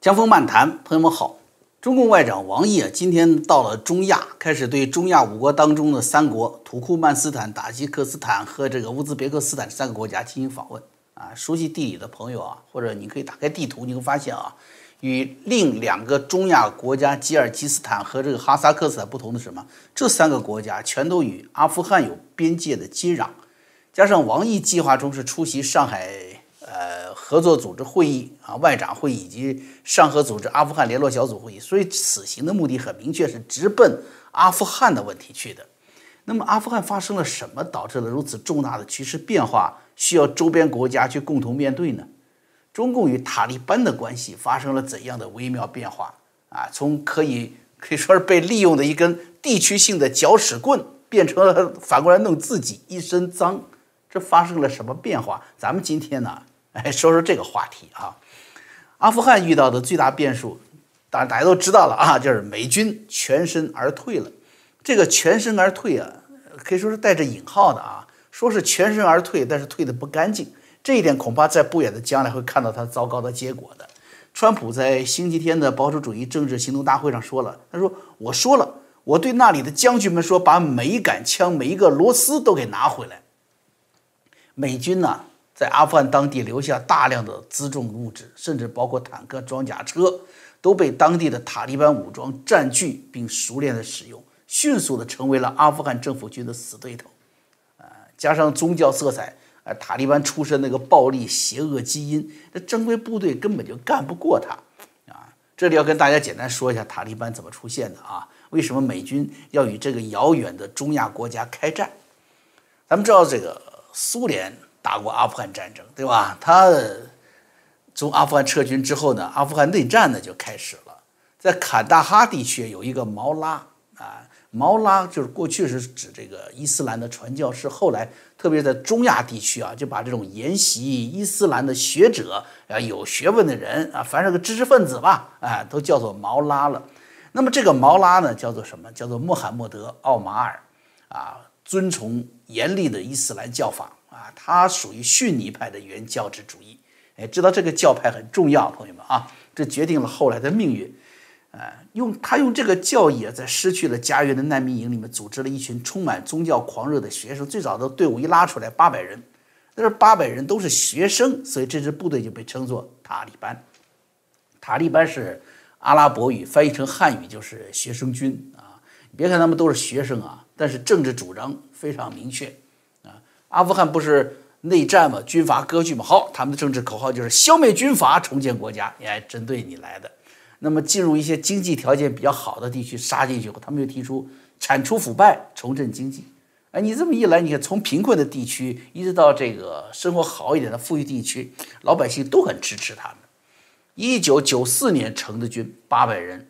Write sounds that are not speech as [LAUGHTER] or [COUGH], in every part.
江峰漫谈，朋友们好。中共外长王毅啊，今天到了中亚，开始对中亚五国当中的三国——土库曼斯坦、塔吉克斯坦和这个乌兹别克斯坦三个国家进行访问。啊，熟悉地理的朋友啊，或者你可以打开地图，你会发现啊，与另两个中亚国家吉尔吉斯坦和这个哈萨克斯坦不同的什么？这三个国家全都与阿富汗有边界的接壤。加上王毅计划中是出席上海呃合作组织会议啊外长会议以及上合组织阿富汗联络小组会议，所以此行的目的很明确，是直奔阿富汗的问题去的。那么阿富汗发生了什么，导致了如此重大的局势变化？需要周边国家去共同面对呢？中共与塔利班的关系发生了怎样的微妙变化啊？从可以 [LAUGHS] 可以说是被利用的一根地区性的搅屎棍，变成了反过来弄自己一身脏，这发生了什么变化？咱们今天呢，哎，说说这个话题啊。阿富汗遇到的最大变数，当然大家都知道了啊，就是美军全身而退了。这个全身而退啊，可以说是带着引号的啊。说是全身而退，但是退的不干净，这一点恐怕在不远的将来会看到他糟糕的结果的。川普在星期天的保守主义政治行动大会上说了：“他说，我说了，我对那里的将军们说，把每一杆枪、每一个螺丝都给拿回来。美军呢，在阿富汗当地留下大量的辎重物质，甚至包括坦克、装甲车，都被当地的塔利班武装占据并熟练的使用，迅速的成为了阿富汗政府军的死对头。”呃加上宗教色彩，呃，塔利班出身那个暴力邪恶基因，这正规部队根本就干不过他，啊！这里要跟大家简单说一下塔利班怎么出现的啊？为什么美军要与这个遥远的中亚国家开战？咱们知道这个苏联打过阿富汗战争，对吧？他从阿富汗撤军之后呢，阿富汗内战呢就开始了，在坎大哈地区有一个毛拉啊。毛拉就是过去是指这个伊斯兰的传教士，后来特别在中亚地区啊，就把这种研习伊斯兰的学者啊，有学问的人啊，凡是个知识分子吧，啊，都叫做毛拉了。那么这个毛拉呢，叫做什么？叫做穆罕默德·奥马尔，啊，遵从严厉的伊斯兰教法啊，他属于逊尼派的原教旨主义。哎，知道这个教派很重要，朋友们啊，这决定了后来的命运。呃，用他用这个教义，在失去了家园的难民营里面，组织了一群充满宗教狂热的学生。最早的队伍一拉出来，八百人，但是八百人都是学生，所以这支部队就被称作塔利班。塔利班是阿拉伯语，翻译成汉语就是学生军啊。你别看他们都是学生啊，但是政治主张非常明确。阿富汗不是内战嘛，军阀割据嘛，好，他们的政治口号就是消灭军阀，重建国家，哎，针对你来的。那么进入一些经济条件比较好的地区杀进去后，他们又提出铲除腐败、重振经济。哎，你这么一来，你看从贫困的地区一直到这个生活好一点的富裕地区，老百姓都很支持他们。一九九四年成的军八百人，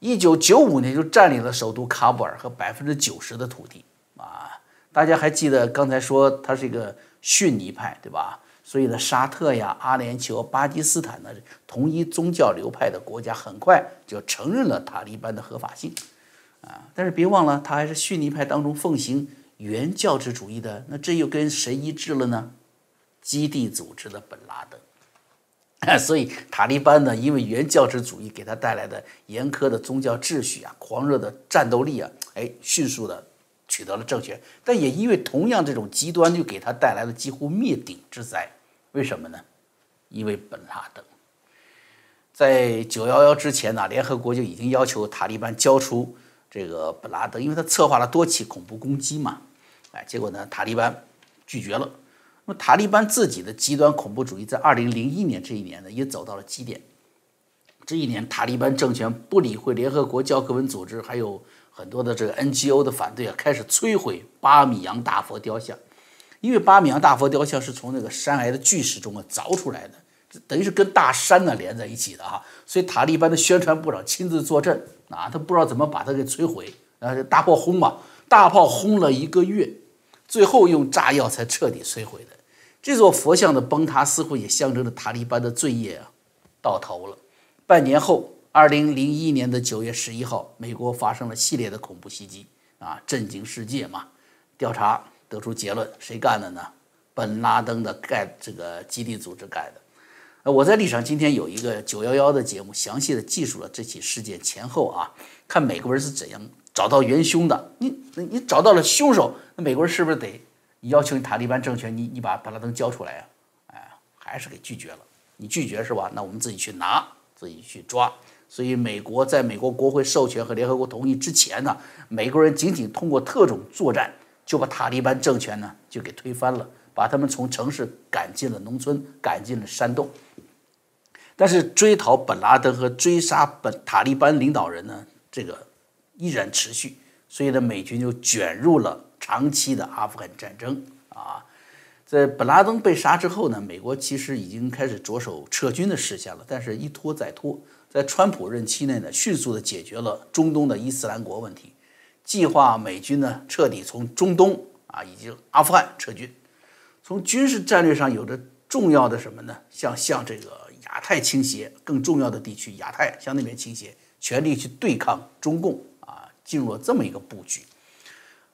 一九九五年就占领了首都喀布尔和百分之九十的土地啊！大家还记得刚才说他是一个逊尼派，对吧？所以呢，沙特呀、阿联酋、巴基斯坦呢，同一宗教流派的国家，很快就承认了塔利班的合法性，啊！但是别忘了，他还是逊尼派当中奉行原教旨主义的。那这又跟谁一致了呢？基地组织的本拉登。[LAUGHS] 所以塔利班呢，因为原教旨主义给他带来的严苛的宗教秩序啊、狂热的战斗力啊，哎，迅速的。取得了政权，但也因为同样这种极端，就给他带来了几乎灭顶之灾。为什么呢？因为本拉登在九幺幺之前呢，联合国就已经要求塔利班交出这个本拉登，因为他策划了多起恐怖攻击嘛。哎，结果呢，塔利班拒绝了。那么塔利班自己的极端恐怖主义，在二零零一年这一年呢，也走到了极点。这一年，塔利班政权不理会联合国教科文组织，还有。很多的这个 NGO 的反对啊，开始摧毁巴米扬大佛雕像，因为巴米扬大佛雕像是从那个山崖的巨石中啊凿出来的，等于是跟大山呢连在一起的啊，所以塔利班的宣传部长亲自坐镇啊，他不知道怎么把它给摧毁啊，大炮轰嘛，大炮轰了一个月，最后用炸药才彻底摧毁的。这座佛像的崩塌似乎也象征着塔利班的罪业啊到头了。半年后。二零零一年的九月十一号，美国发生了系列的恐怖袭击，啊，震惊世界嘛！调查得出结论，谁干的呢？本拉登的盖这个基地组织干的。呃，我在历史上今天有一个九幺幺的节目，详细的记述了这起事件前后啊，看美国人是怎样找到元凶的。你你找到了凶手，那美国人是不是得要求塔利班政权，你你把本拉登交出来呀？哎，还是给拒绝了。你拒绝是吧？那我们自己去拿，自己去抓。所以美国在美国国会授权和联合国同意之前呢，美国人仅仅通过特种作战就把塔利班政权呢就给推翻了。把他们从城市赶进了农村，赶进了山洞。但是追逃本拉登和追杀本塔利班领导人呢，这个依然持续。所以呢，美军就卷入了长期的阿富汗战争啊。在本拉登被杀之后呢，美国其实已经开始着手撤军的事项了，但是一拖再拖。在川普任期内呢，迅速的解决了中东的伊斯兰国问题，计划美军呢彻底从中东啊以及阿富汗撤军。从军事战略上有着重要的什么呢？向向这个亚太倾斜，更重要的地区亚太向那边倾斜，全力去对抗中共啊，进入了这么一个布局。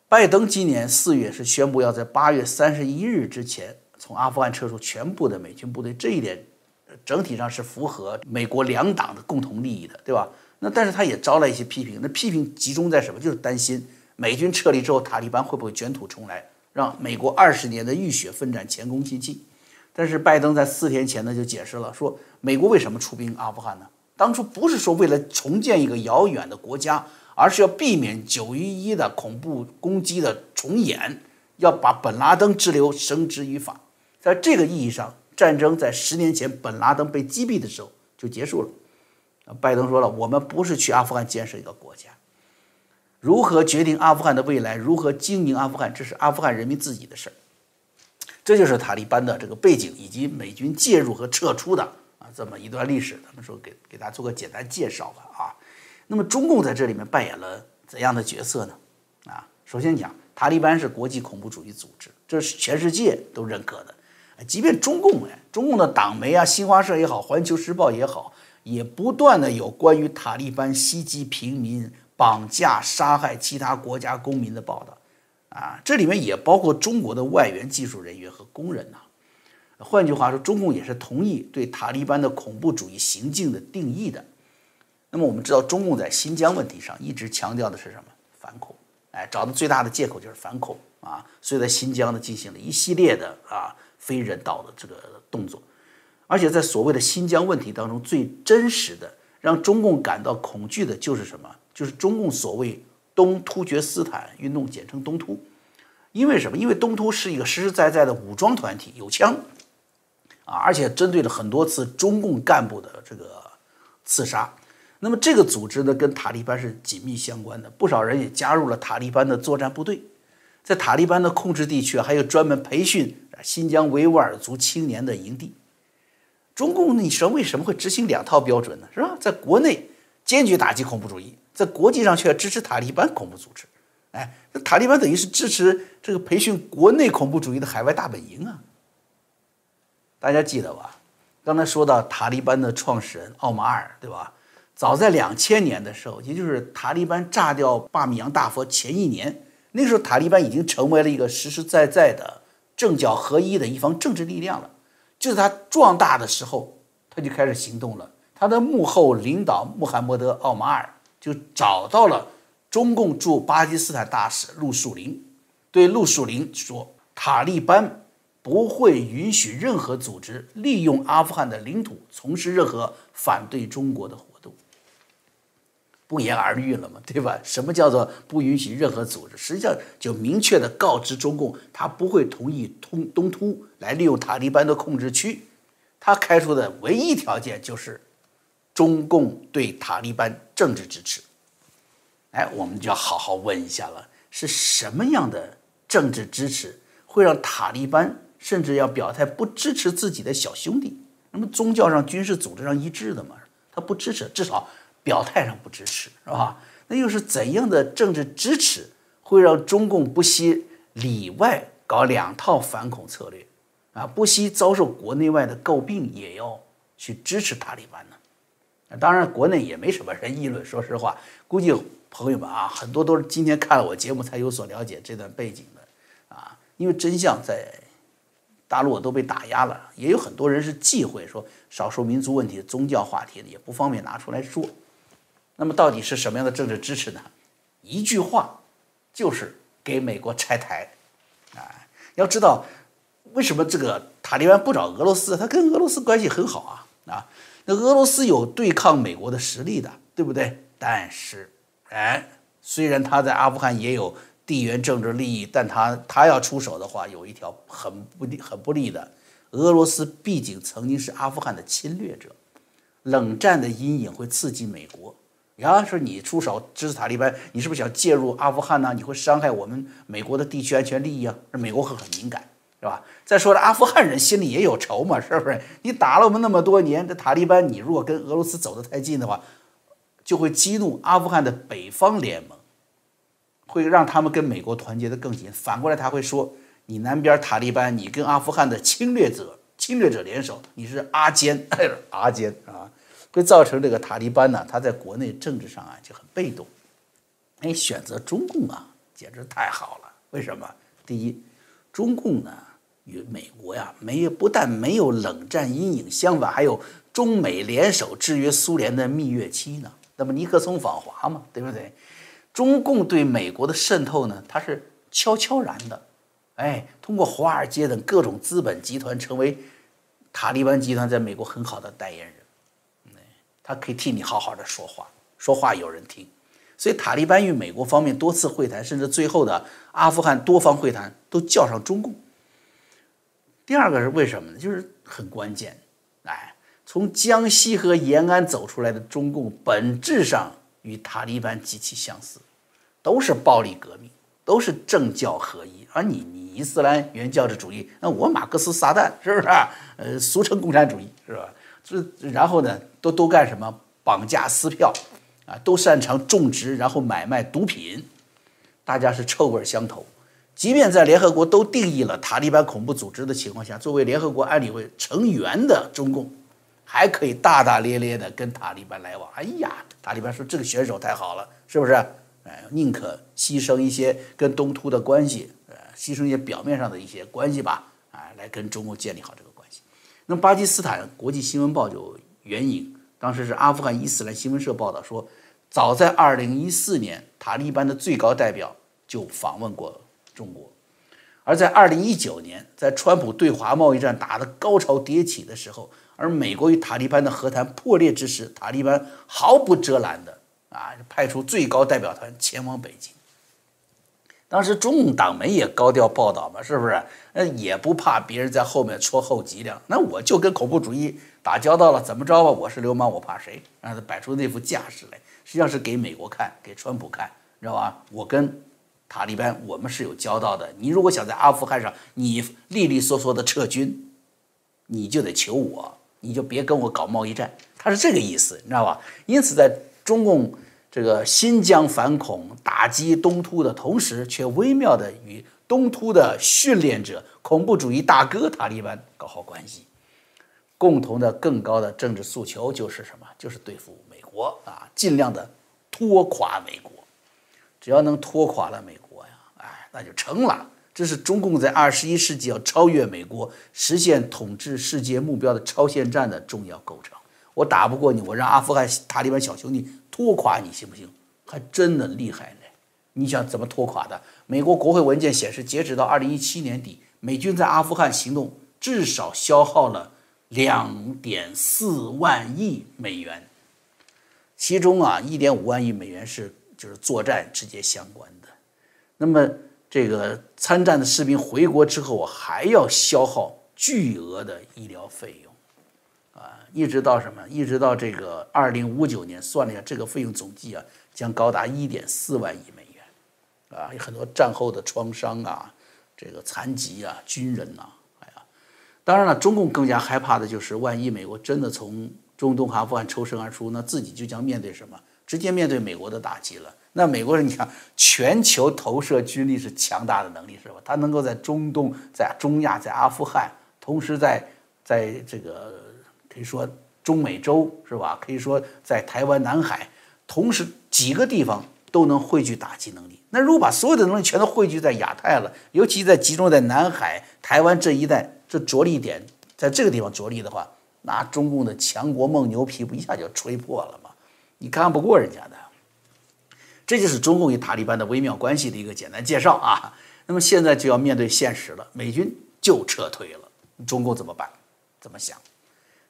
拜登今年四月是宣布要在八月三十一日之前从阿富汗撤出全部的美军部队，这一点整体上是符合美国两党的共同利益的，对吧？那但是他也招来一些批评，那批评集中在什么？就是担心美军撤离之后，塔利班会不会卷土重来？让美国二十年的浴血奋战前功尽弃，但是拜登在四天前呢就解释了，说美国为什么出兵阿富汗呢？当初不是说为了重建一个遥远的国家，而是要避免九一一的恐怖攻击的重演，要把本拉登之流绳之于法。在这个意义上，战争在十年前本拉登被击毙的时候就结束了。拜登说了，我们不是去阿富汗建设一个国家。如何决定阿富汗的未来？如何经营阿富汗？这是阿富汗人民自己的事儿。这就是塔利班的这个背景，以及美军介入和撤出的啊这么一段历史。咱们说给给大家做个简单介绍吧啊。那么中共在这里面扮演了怎样的角色呢？啊，首先讲，塔利班是国际恐怖主义组织，这是全世界都认可的。即便中共哎，中共的党媒啊，新华社也好，环球时报也好，也不断的有关于塔利班袭击平民。绑架、杀害其他国家公民的报道，啊，这里面也包括中国的外援技术人员和工人呐。换句话说，中共也是同意对塔利班的恐怖主义行径的定义的。那么我们知道，中共在新疆问题上一直强调的是什么？反恐，哎，找的最大的借口就是反恐啊，所以在新疆呢进行了一系列的啊非人道的这个动作，而且在所谓的新疆问题当中，最真实的让中共感到恐惧的就是什么？就是中共所谓东突厥斯坦运动，简称东突，因为什么？因为东突是一个实实在在的武装团体，有枪啊，而且针对了很多次中共干部的这个刺杀。那么这个组织呢，跟塔利班是紧密相关的，不少人也加入了塔利班的作战部队。在塔利班的控制地区，还有专门培训新疆维吾尔族青年的营地。中共，你说为什么会执行两套标准呢？是吧？在国内坚决打击恐怖主义。在国际上却要支持塔利班恐怖组织，哎，那塔利班等于是支持这个培训国内恐怖主义的海外大本营啊。大家记得吧？刚才说到塔利班的创始人奥马尔，对吧？早在两千年的时候，也就是塔利班炸掉巴米扬大佛前一年，那时候塔利班已经成为了一个实实在在的政教合一的一方政治力量了。就在他壮大的时候，他就开始行动了。他的幕后领导穆罕默德·奥马尔。就找到了中共驻巴基斯坦大使陆树林，对陆树林说：“塔利班不会允许任何组织利用阿富汗的领土从事任何反对中国的活动。”不言而喻了嘛，对吧？什么叫做不允许任何组织？实际上就明确的告知中共，他不会同意通东突来利用塔利班的控制区。他开出的唯一条件就是。中共对塔利班政治支持，哎，我们就要好好问一下了：是什么样的政治支持会让塔利班甚至要表态不支持自己的小兄弟？那么宗教上、军事组织上一致的嘛？他不支持，至少表态上不支持，是吧？那又是怎样的政治支持会让中共不惜里外搞两套反恐策略啊？不惜遭受国内外的诟病，也要去支持塔利班呢？当然，国内也没什么人议论。说实话，估计朋友们啊，很多都是今天看了我节目才有所了解这段背景的啊。因为真相在大陆都被打压了，也有很多人是忌讳说少数民族问题、宗教话题的，也不方便拿出来说。那么到底是什么样的政治支持呢？一句话，就是给美国拆台。啊，要知道为什么这个塔利班不找俄罗斯？他跟俄罗斯关系很好啊啊！那俄罗斯有对抗美国的实力的，对不对？但是，哎，虽然他在阿富汗也有地缘政治利益，但他他要出手的话，有一条很不利、很不利的。俄罗斯毕竟曾经是阿富汗的侵略者，冷战的阴影会刺激美国。要是你出手支持塔利班，你是不是想介入阿富汗呢？你会伤害我们美国的地区安全利益啊？这美国会很敏感，是吧？再说了，阿富汗人心里也有仇嘛，是不是？你打了我们那么多年，这塔利班，你如果跟俄罗斯走得太近的话，就会激怒阿富汗的北方联盟，会让他们跟美国团结的更紧。反过来，他会说，你南边塔利班，你跟阿富汗的侵略者、侵略者联手，你是阿坚，阿坚啊。会造成这个塔利班呢，他在国内政治上啊就很被动。哎，选择中共啊，简直太好了。为什么？第一，中共呢与美国呀没有不但没有冷战阴影，相反还有中美联手制约苏联的蜜月期呢。那么尼克松访华嘛，对不对？中共对美国的渗透呢，它是悄悄然的，哎，通过华尔街等各种资本集团，成为塔利班集团在美国很好的代言人。他可以替你好好的说话，说话有人听，所以塔利班与美国方面多次会谈，甚至最后的阿富汗多方会谈都叫上中共。第二个是为什么呢？就是很关键，哎，从江西和延安走出来的中共，本质上与塔利班极其相似，都是暴力革命，都是政教合一。而你你伊斯兰原教旨主义，那我马克思撒旦是不是？呃，俗称共产主义是吧？这然后呢，都都干什么？绑架撕票，啊，都擅长种植，然后买卖毒品，大家是臭味相投。即便在联合国都定义了塔利班恐怖组织的情况下，作为联合国安理会成员的中共，还可以大大咧咧的跟塔利班来往。哎呀，塔利班说这个选手太好了，是不是？哎，宁可牺牲一些跟东突的关系，呃，牺牲一些表面上的一些关系吧，啊，来跟中共建立好这个。那巴基斯坦国际新闻报就援引，当时是阿富汗伊斯兰新闻社报道说，早在2014年，塔利班的最高代表就访问过中国，而在2019年，在川普对华贸易战打得高潮迭起的时候，而美国与塔利班的和谈破裂之时，塔利班毫不遮拦的啊，派出最高代表团前往北京。当时中共党媒也高调报道嘛，是不是？呃，也不怕别人在后面戳后脊梁。那我就跟恐怖主义打交道了，怎么着吧？我是流氓，我怕谁？让他摆出那副架势来，实际上是给美国看，给川普看，知道吧？我跟塔利班，我们是有交道的。你如果想在阿富汗上，你利利索索的撤军，你就得求我，你就别跟我搞贸易战。他是这个意思，你知道吧？因此，在中共。这个新疆反恐打击东突的同时，却微妙的与东突的训练者、恐怖主义大哥塔利班搞好关系，共同的更高的政治诉求就是什么？就是对付美国啊，尽量的拖垮美国。只要能拖垮了美国呀，哎，那就成了。这是中共在二十一世纪要超越美国、实现统治世界目标的超限战的重要构成。我打不过你，我让阿富汗塔利班小兄弟拖垮你，行不行？还真的厉害呢。你想怎么拖垮的？美国国会文件显示，截止到二零一七年底，美军在阿富汗行动至少消耗了两点四万亿美元，其中啊一点五万亿美元是就是作战直接相关的。那么这个参战的士兵回国之后，还要消耗巨额的医疗费用。一直到什么？一直到这个二零五九年，算了一下，这个费用总计啊，将高达一点四万亿美元，啊，有很多战后的创伤啊，这个残疾啊，军人呐，哎呀，当然了，中共更加害怕的就是，万一美国真的从中东阿富汗抽身而出，那自己就将面对什么？直接面对美国的打击了。那美国人，你看，全球投射军力是强大的能力，是吧？他能够在中东、在中亚、在阿富汗，同时在在这个。可以说中美洲是吧？可以说在台湾、南海，同时几个地方都能汇聚打击能力。那如果把所有的能力全都汇聚在亚太了，尤其在集中在南海、台湾这一带，这着力点在这个地方着力的话，那中共的强国梦牛皮不一下就吹破了吗？你干不过人家的。这就是中共与塔利班的微妙关系的一个简单介绍啊。那么现在就要面对现实了，美军就撤退了，中共怎么办？怎么想？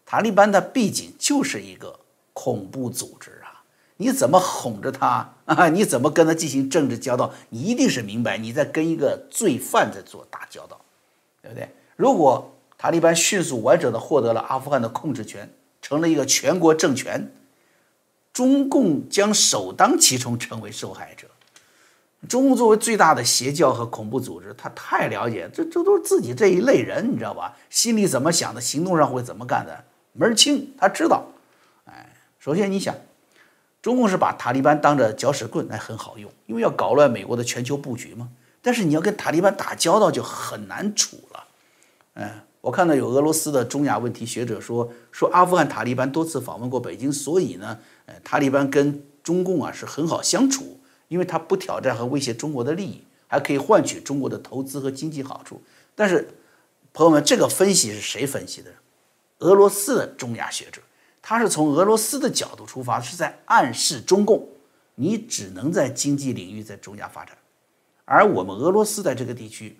塔利班它毕竟就是一个恐怖组织啊，你怎么哄着他 [LAUGHS] 啊？你怎么跟他进行政治交道？你一定是明白你在跟一个罪犯在做打交道，对不对？如果塔利班迅速完整的获得了阿富汗的控制权，成了一个全国政权，中共将首当其冲成为受害者。中共作为最大的邪教和恐怖组织，他太了解这，这都是自己这一类人，你知道吧？心里怎么想的，行动上会怎么干的，门清，他知道。哎，首先你想，中共是把塔利班当着搅屎棍，那很好用，因为要搞乱美国的全球布局嘛。但是你要跟塔利班打交道就很难处了。嗯，我看到有俄罗斯的中亚问题学者说，说阿富汗塔利班多次访问过北京，所以呢，呃，塔利班跟中共啊是很好相处。因为他不挑战和威胁中国的利益，还可以换取中国的投资和经济好处。但是，朋友们，这个分析是谁分析的？俄罗斯的中亚学者，他是从俄罗斯的角度出发，是在暗示中共，你只能在经济领域在中亚发展，而我们俄罗斯在这个地区，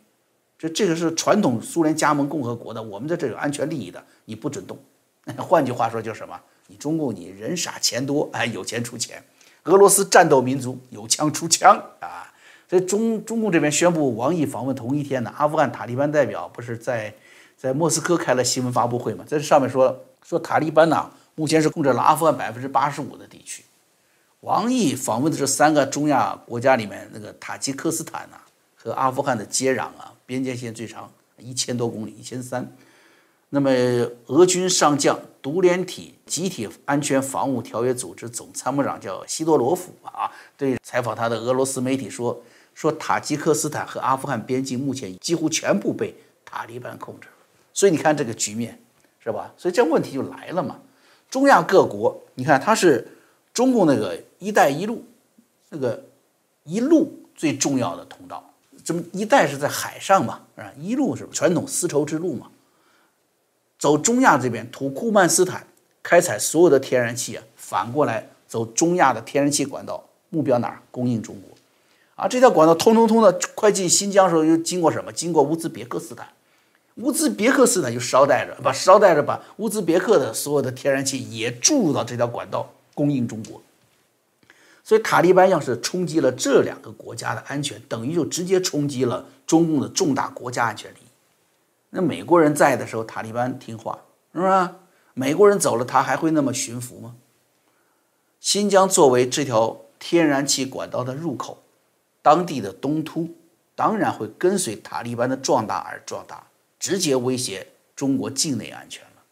这这个是传统苏联加盟共和国的，我们在这有安全利益的，你不准动。[LAUGHS] 换句话说，就是什么？你中共你人傻钱多，哎，有钱出钱。俄罗斯战斗民族有枪出枪啊！所以中中共这边宣布王毅访问同一天呢，阿富汗塔利班代表不是在在莫斯科开了新闻发布会嘛？在这上面说说塔利班呢，目前是控制了阿富汗百分之八十五的地区。王毅访问的这三个中亚国家里面，那个塔吉克斯坦呐和阿富汗的接壤啊，边界线最长一千多公里，一千三。那么，俄军上将独联体集体安全防务条约组织总参谋长叫西多罗夫啊，对采访他的俄罗斯媒体说：“说塔吉克斯坦和阿富汗边境目前几乎全部被塔利班控制。”所以你看这个局面，是吧？所以这问题就来了嘛。中亚各国，你看它是中共那个“一带一路”那个一路最重要的通道，这么一带是在海上嘛，啊？一路是传统丝绸之路嘛。走中亚这边，土库曼斯坦开采所有的天然气啊，反过来走中亚的天然气管道，目标哪儿？供应中国。啊，这条管道通通通的，快进新疆的时候又经过什么？经过乌兹别克斯坦。乌兹别克斯坦就捎带着把捎带着把乌兹别克的所有的天然气也注入到这条管道，供应中国。所以塔利班要是冲击了这两个国家的安全，等于就直接冲击了中共的重大国家安全利益。那美国人在的时候，塔利班听话，是吧？美国人走了，他还会那么驯服吗？新疆作为这条天然气管道的入口，当地的东突当然会跟随塔利班的壮大而壮大，直接威胁中国境内安全了。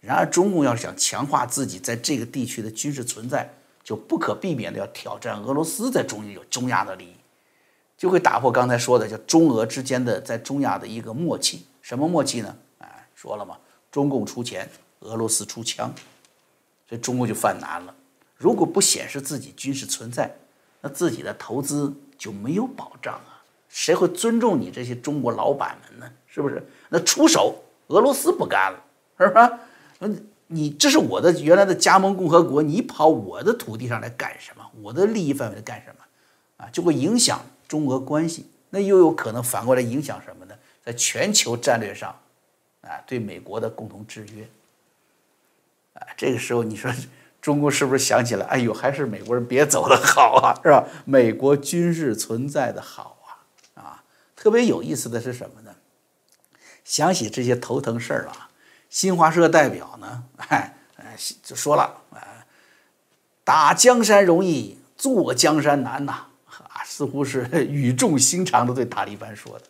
然而，中共要是想强化自己在这个地区的军事存在，就不可避免的要挑战俄罗斯在中有中亚的利益，就会打破刚才说的叫中俄之间的在中亚的一个默契。什么默契呢？哎，说了嘛，中共出钱，俄罗斯出枪，所以中共就犯难了。如果不显示自己军事存在，那自己的投资就没有保障啊！谁会尊重你这些中国老板们呢？是不是？那出手，俄罗斯不干了，是吧？嗯，你这是我的原来的加盟共和国，你跑我的土地上来干什么？我的利益范围干什么？啊，就会影响中俄关系，那又有可能反过来影响什么呢？在全球战略上，啊，对美国的共同制约，啊，这个时候你说中国是不是想起来？哎呦，还是美国人别走的好啊，是吧？美国军事存在的好，特别有意思的是什么呢？想起这些头疼事儿啊，新华社代表呢，哎，就说了啊，打江山容易，坐江山难呐，啊，似乎是语重心长的对塔利班说的。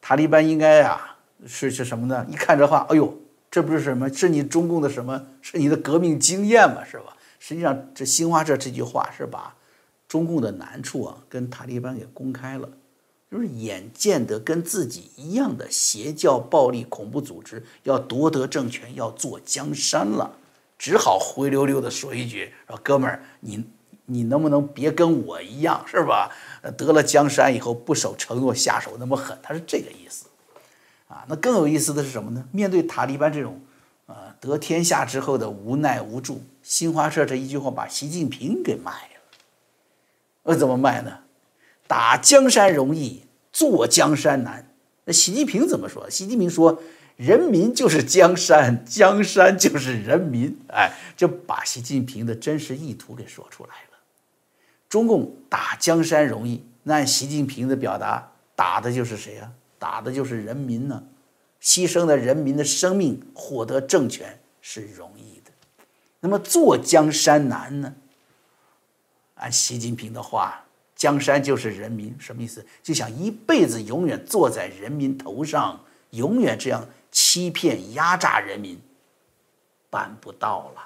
塔利班应该啊是是什么呢？一看这话，哎呦，这不是什么？是你中共的什么？是你的革命经验嘛，是吧？实际上，这新华社这句话是把中共的难处啊跟塔利班给公开了，就是眼见得跟自己一样的邪教、暴力、恐怖组织要夺得政权，要坐江山了，只好灰溜溜的说一句：“说哥们儿，你你能不能别跟我一样，是吧？”得了江山以后不守承诺下手那么狠，他是这个意思，啊，那更有意思的是什么呢？面对塔利班这种，呃，得天下之后的无奈无助。新华社这一句话把习近平给卖了。呃，怎么卖呢？打江山容易，坐江山难。那习近平怎么说？习近平说：“人民就是江山，江山就是人民。”哎，就把习近平的真实意图给说出来了。中共打江山容易，那按习近平的表达，打的就是谁呀？打的就是人民呢。牺牲了人民的生命，获得政权是容易的。那么坐江山难呢？按习近平的话，江山就是人民，什么意思？就想一辈子永远坐在人民头上，永远这样欺骗压榨人民，办不到了。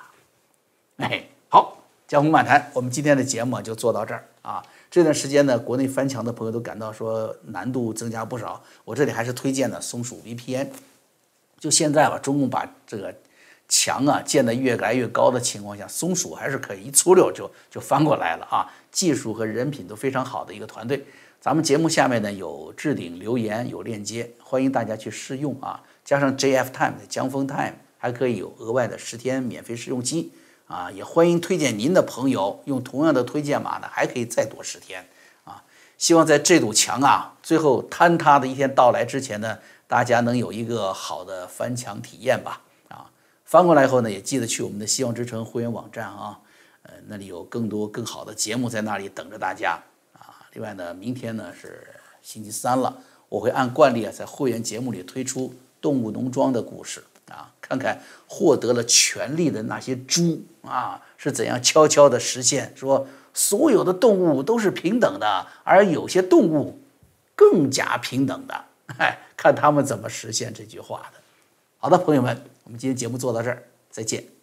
哎，好，江湖漫谈，我们今天的节目就做到这儿啊。这段时间呢，国内翻墙的朋友都感到说难度增加不少。我这里还是推荐的松鼠 VPN。就现在吧，中共把这个墙啊建得越来越高的情况下，松鼠还是可以一粗溜就就翻过来了啊！技术和人品都非常好的一个团队。咱们节目下面呢有置顶留言，有链接，欢迎大家去试用啊！加上 JF Time 的江峰 Time，还可以有额外的十天免费试用期。啊，也欢迎推荐您的朋友用同样的推荐码呢，还可以再多十天啊！希望在这堵墙啊最后坍塌的一天到来之前呢，大家能有一个好的翻墙体验吧！翻过来以后呢，也记得去我们的希望之城会员网站啊，呃，那里有更多更好的节目在那里等着大家啊！另外呢，明天呢是星期三了，我会按惯例啊在会员节目里推出动物农庄的故事。啊，看看获得了权利的那些猪啊，是怎样悄悄地实现说所有的动物都是平等的，而有些动物更加平等的。哎，看他们怎么实现这句话的。好的，朋友们，我们今天节目做到这儿，再见。